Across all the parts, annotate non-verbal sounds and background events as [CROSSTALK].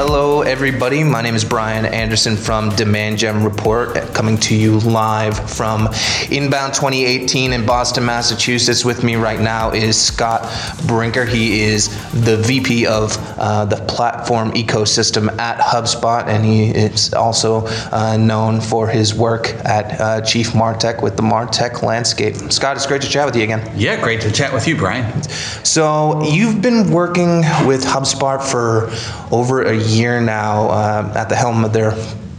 Hello, everybody. My name is Brian Anderson from Demand Gen Report, coming to you live from Inbound 2018 in Boston, Massachusetts. With me right now is Scott Brinker. He is the VP of uh, the platform ecosystem at HubSpot, and he is also uh, known for his work at uh, Chief Martech with the Martech landscape. Scott, it's great to chat with you again. Yeah, great to chat with you, Brian. So, you've been working with HubSpot for over a year now uh, at the helm of their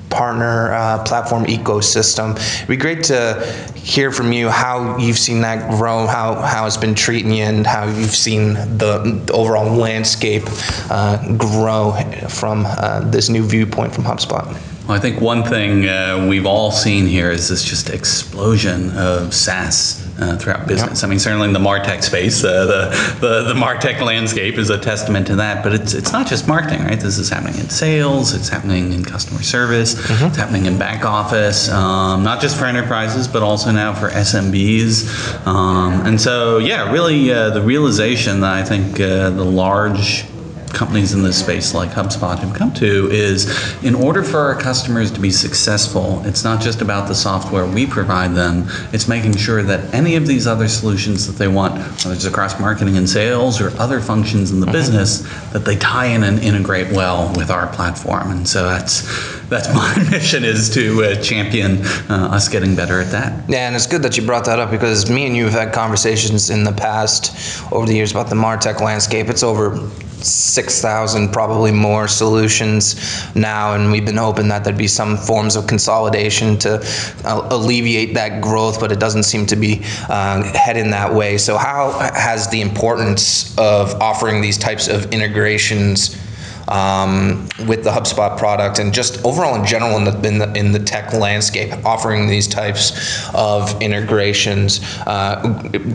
partner uh, platform ecosystem. It'd be great to hear from you how you've seen that grow, how, how it's been treating you, and how you've seen the, the overall landscape uh, grow from uh, this new viewpoint from HubSpot. Well, I think one thing uh, we've all seen here is this just explosion of SaaS uh, throughout business. Yep. I mean, certainly in the Martech space, uh, the, the, the Martech landscape is a testament to that. But it's it's not just marketing, right? This is happening in sales, it's happening in customer service, mm-hmm. it's happening in back office, um, not just for enterprises, but also now for SMBs. Um, and so, yeah, really, uh, the realization that I think uh, the large companies in this space like HubSpot have come to is in order for our customers to be successful, it's not just about the software we provide them, it's making sure that any of these other solutions that they want, whether it's across marketing and sales or other functions in the mm-hmm. business, that they tie in and integrate well with our platform. And so that's that's [LAUGHS] my mission is to uh, champion uh, us getting better at that. Yeah, and it's good that you brought that up because me and you have had conversations in the past over the years about the Martech landscape. It's over 6,000, probably more solutions now, and we've been hoping that there'd be some forms of consolidation to uh, alleviate that growth, but it doesn't seem to be uh, heading that way. So, how has the importance of offering these types of integrations? Um, with the HubSpot product and just overall in general in the, in the, in the tech landscape, offering these types of integrations uh,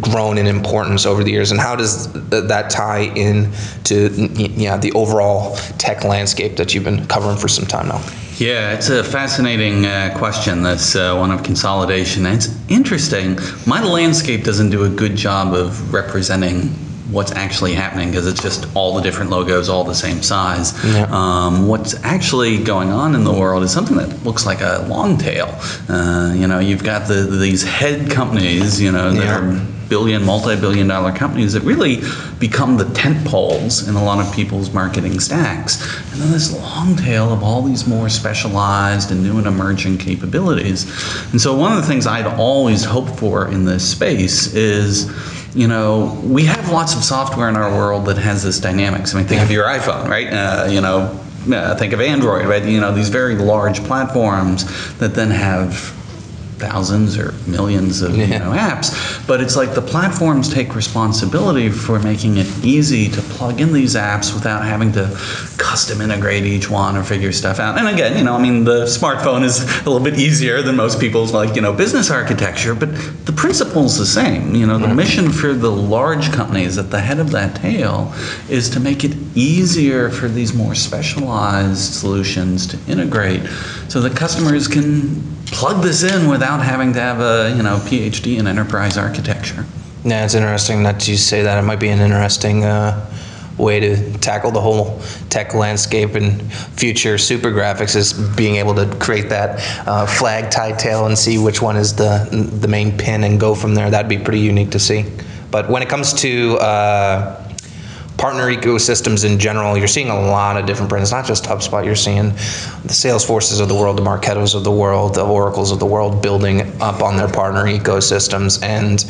grown in importance over the years, and how does that tie in to yeah, the overall tech landscape that you've been covering for some time now? Yeah, it's a fascinating uh, question. That's uh, one of consolidation. And It's interesting. My landscape doesn't do a good job of representing what's actually happening because it's just all the different logos, all the same size. Yeah. Um, what's actually going on in the world is something that looks like a long tail. Uh, you know, you've got the, these head companies, you know, that yeah. are billion, multi-billion dollar companies that really become the tent poles in a lot of people's marketing stacks. And then this long tail of all these more specialized and new and emerging capabilities. And so one of the things I'd always hoped for in this space is you know, we have lots of software in our world that has this dynamics. I mean, think of your iPhone, right? Uh, you know, uh, think of Android, right? You know, these very large platforms that then have thousands or millions of yeah. you know, apps. But it's like the platforms take responsibility for making it easy to plug in these apps without having to custom integrate each one or figure stuff out. And again, you know, I mean, the smartphone is a little bit easier than most people's like you know business architecture, but the principle is the same. You know, the mm-hmm. mission for the large companies at the head of that tail is to make it easier for these more specialized solutions to integrate, so that customers can plug this in without having to have a you know PhD in enterprise architecture. Yeah, it's interesting that you say that. It might be an interesting uh, way to tackle the whole tech landscape and future super graphics is being able to create that uh, flag tie tail and see which one is the the main pin and go from there. That'd be pretty unique to see. But when it comes to uh, partner ecosystems in general, you're seeing a lot of different brands, not just HubSpot. You're seeing the Salesforces of the world, the Marketos of the world, the Oracles of the world building up on their partner ecosystems. And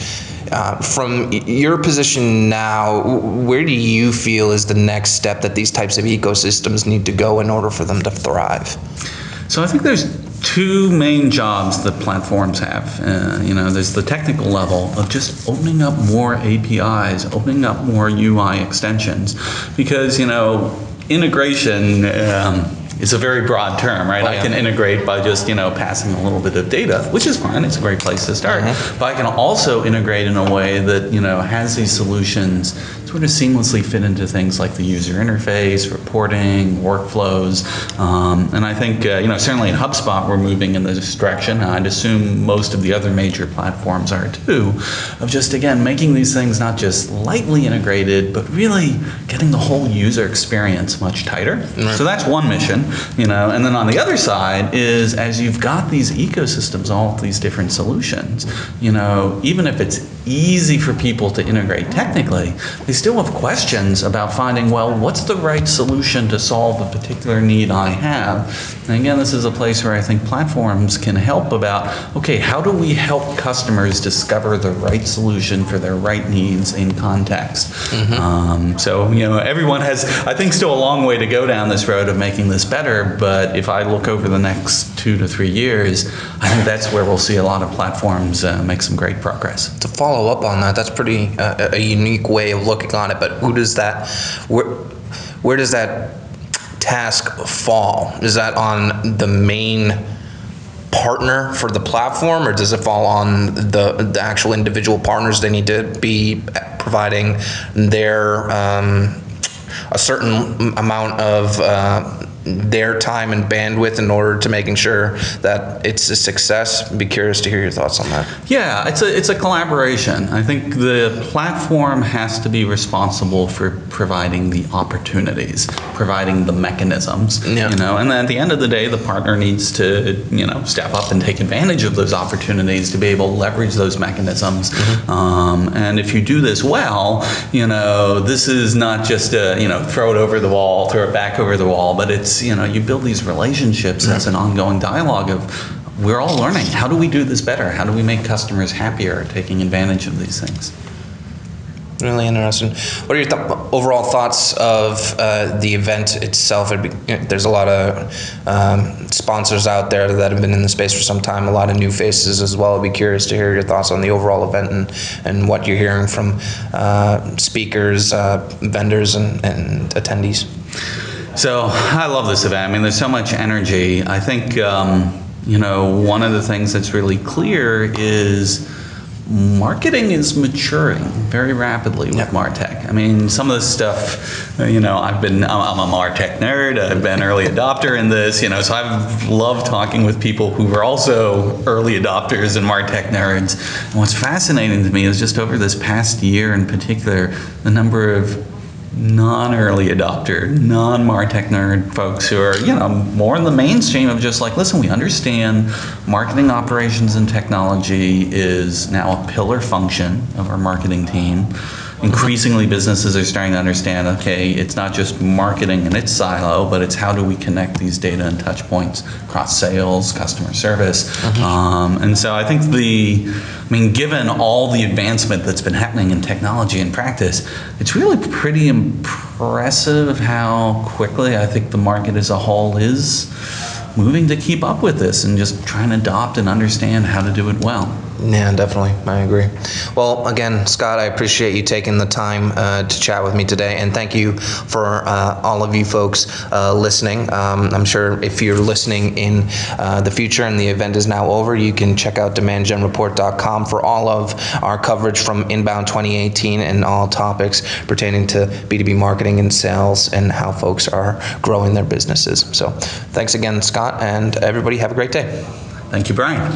uh, from your position now, where do you feel is the next step that these types of ecosystems need to go in order for them to thrive? So I think there's two main jobs that platforms have. Uh, you know, there's the technical level of just opening up more APIs, opening up more UI extensions, because you know integration. Um, it's a very broad term, right? Oh, I can integrate by just, you know, passing a little bit of data, which is fine. It's a great place to start. Mm-hmm. But I can also integrate in a way that, you know, has these solutions sort of seamlessly fit into things like the user interface, reporting, workflows. Um, and I think, uh, you know, certainly in HubSpot, we're moving in this direction. I'd assume most of the other major platforms are too, of just, again, making these things not just lightly integrated, but really getting the whole user experience much tighter. So that's one mission, you know. And then on the other side is as you've got these ecosystems, all of these different solutions, you know, even if it's easy for people to integrate technically, they still have questions about finding, well, what's the right solution to solve a particular need I have? And again, this is a place where I think platforms can help about, okay, how do we help customers discover the right solution for their right needs in context? Um, so, you know, everyone has, I think, still a long way to go down this road of making this better, but if I look over the next two to three years, I think that's where we'll see a lot of platforms uh, make some great progress. To follow up on that, that's pretty uh, a unique way of looking on it. But who does that? Where, where does that task fall? Is that on the main partner for the platform, or does it fall on the the actual individual partners? They need to be providing their um, a certain amount of. Uh, their time and bandwidth in order to making sure that it's a success. I'd Be curious to hear your thoughts on that. Yeah, it's a it's a collaboration. I think the platform has to be responsible for providing the opportunities, providing the mechanisms. Yeah. You know, and then at the end of the day, the partner needs to you know step up and take advantage of those opportunities to be able to leverage those mechanisms. Um, and if you do this well, you know, this is not just a you know throw it over the wall, throw it back over the wall, but it's you know you build these relationships as an ongoing dialogue of we're all learning. How do we do this better? How do we make customers happier taking advantage of these things? Really interesting. What are your th- overall thoughts of uh, the event itself? Be, there's a lot of um, sponsors out there that have been in the space for some time, a lot of new faces as well. I'd be curious to hear your thoughts on the overall event and, and what you're hearing from uh, speakers, uh, vendors, and, and attendees. So I love this event. I mean, there's so much energy. I think, um, you know, one of the things that's really clear is marketing is maturing very rapidly with Yep. Martech. I mean, some of this stuff, you know, I've been, I'm a Martech nerd. I've been early adopter in this, you know, so I've loved talking with people who are also early adopters and Martech nerds. And what's fascinating to me is just over this past year in particular, the number of non-early adopter, non-Martech nerd folks who are, you know, more in the mainstream of just like, listen, we understand marketing operations and technology is now a pillar function of our marketing team. Increasingly, businesses are starting to understand, okay, it's not just marketing in its silo, but it's how do we connect these data and touch points across sales, customer service. Um, and so I think the, I mean, given all the advancement that's been happening in technology and practice, it's really pretty impressive how quickly I think the market as a whole is moving to keep up with this and just trying to adopt and understand how to do it well. Yeah, definitely. I agree. Well, again, Scott, I appreciate you taking the time uh, to chat with me today, and thank you for uh, all of you folks uh, listening. Um, I'm sure if you're listening in uh, the future and the event is now over, you can check out demandgenreport.com for all of our coverage from Inbound 2018 and all topics pertaining to B2B marketing and sales and how folks are growing their businesses. So, thanks again, Scott, and everybody have a great day. Thank you, Brian.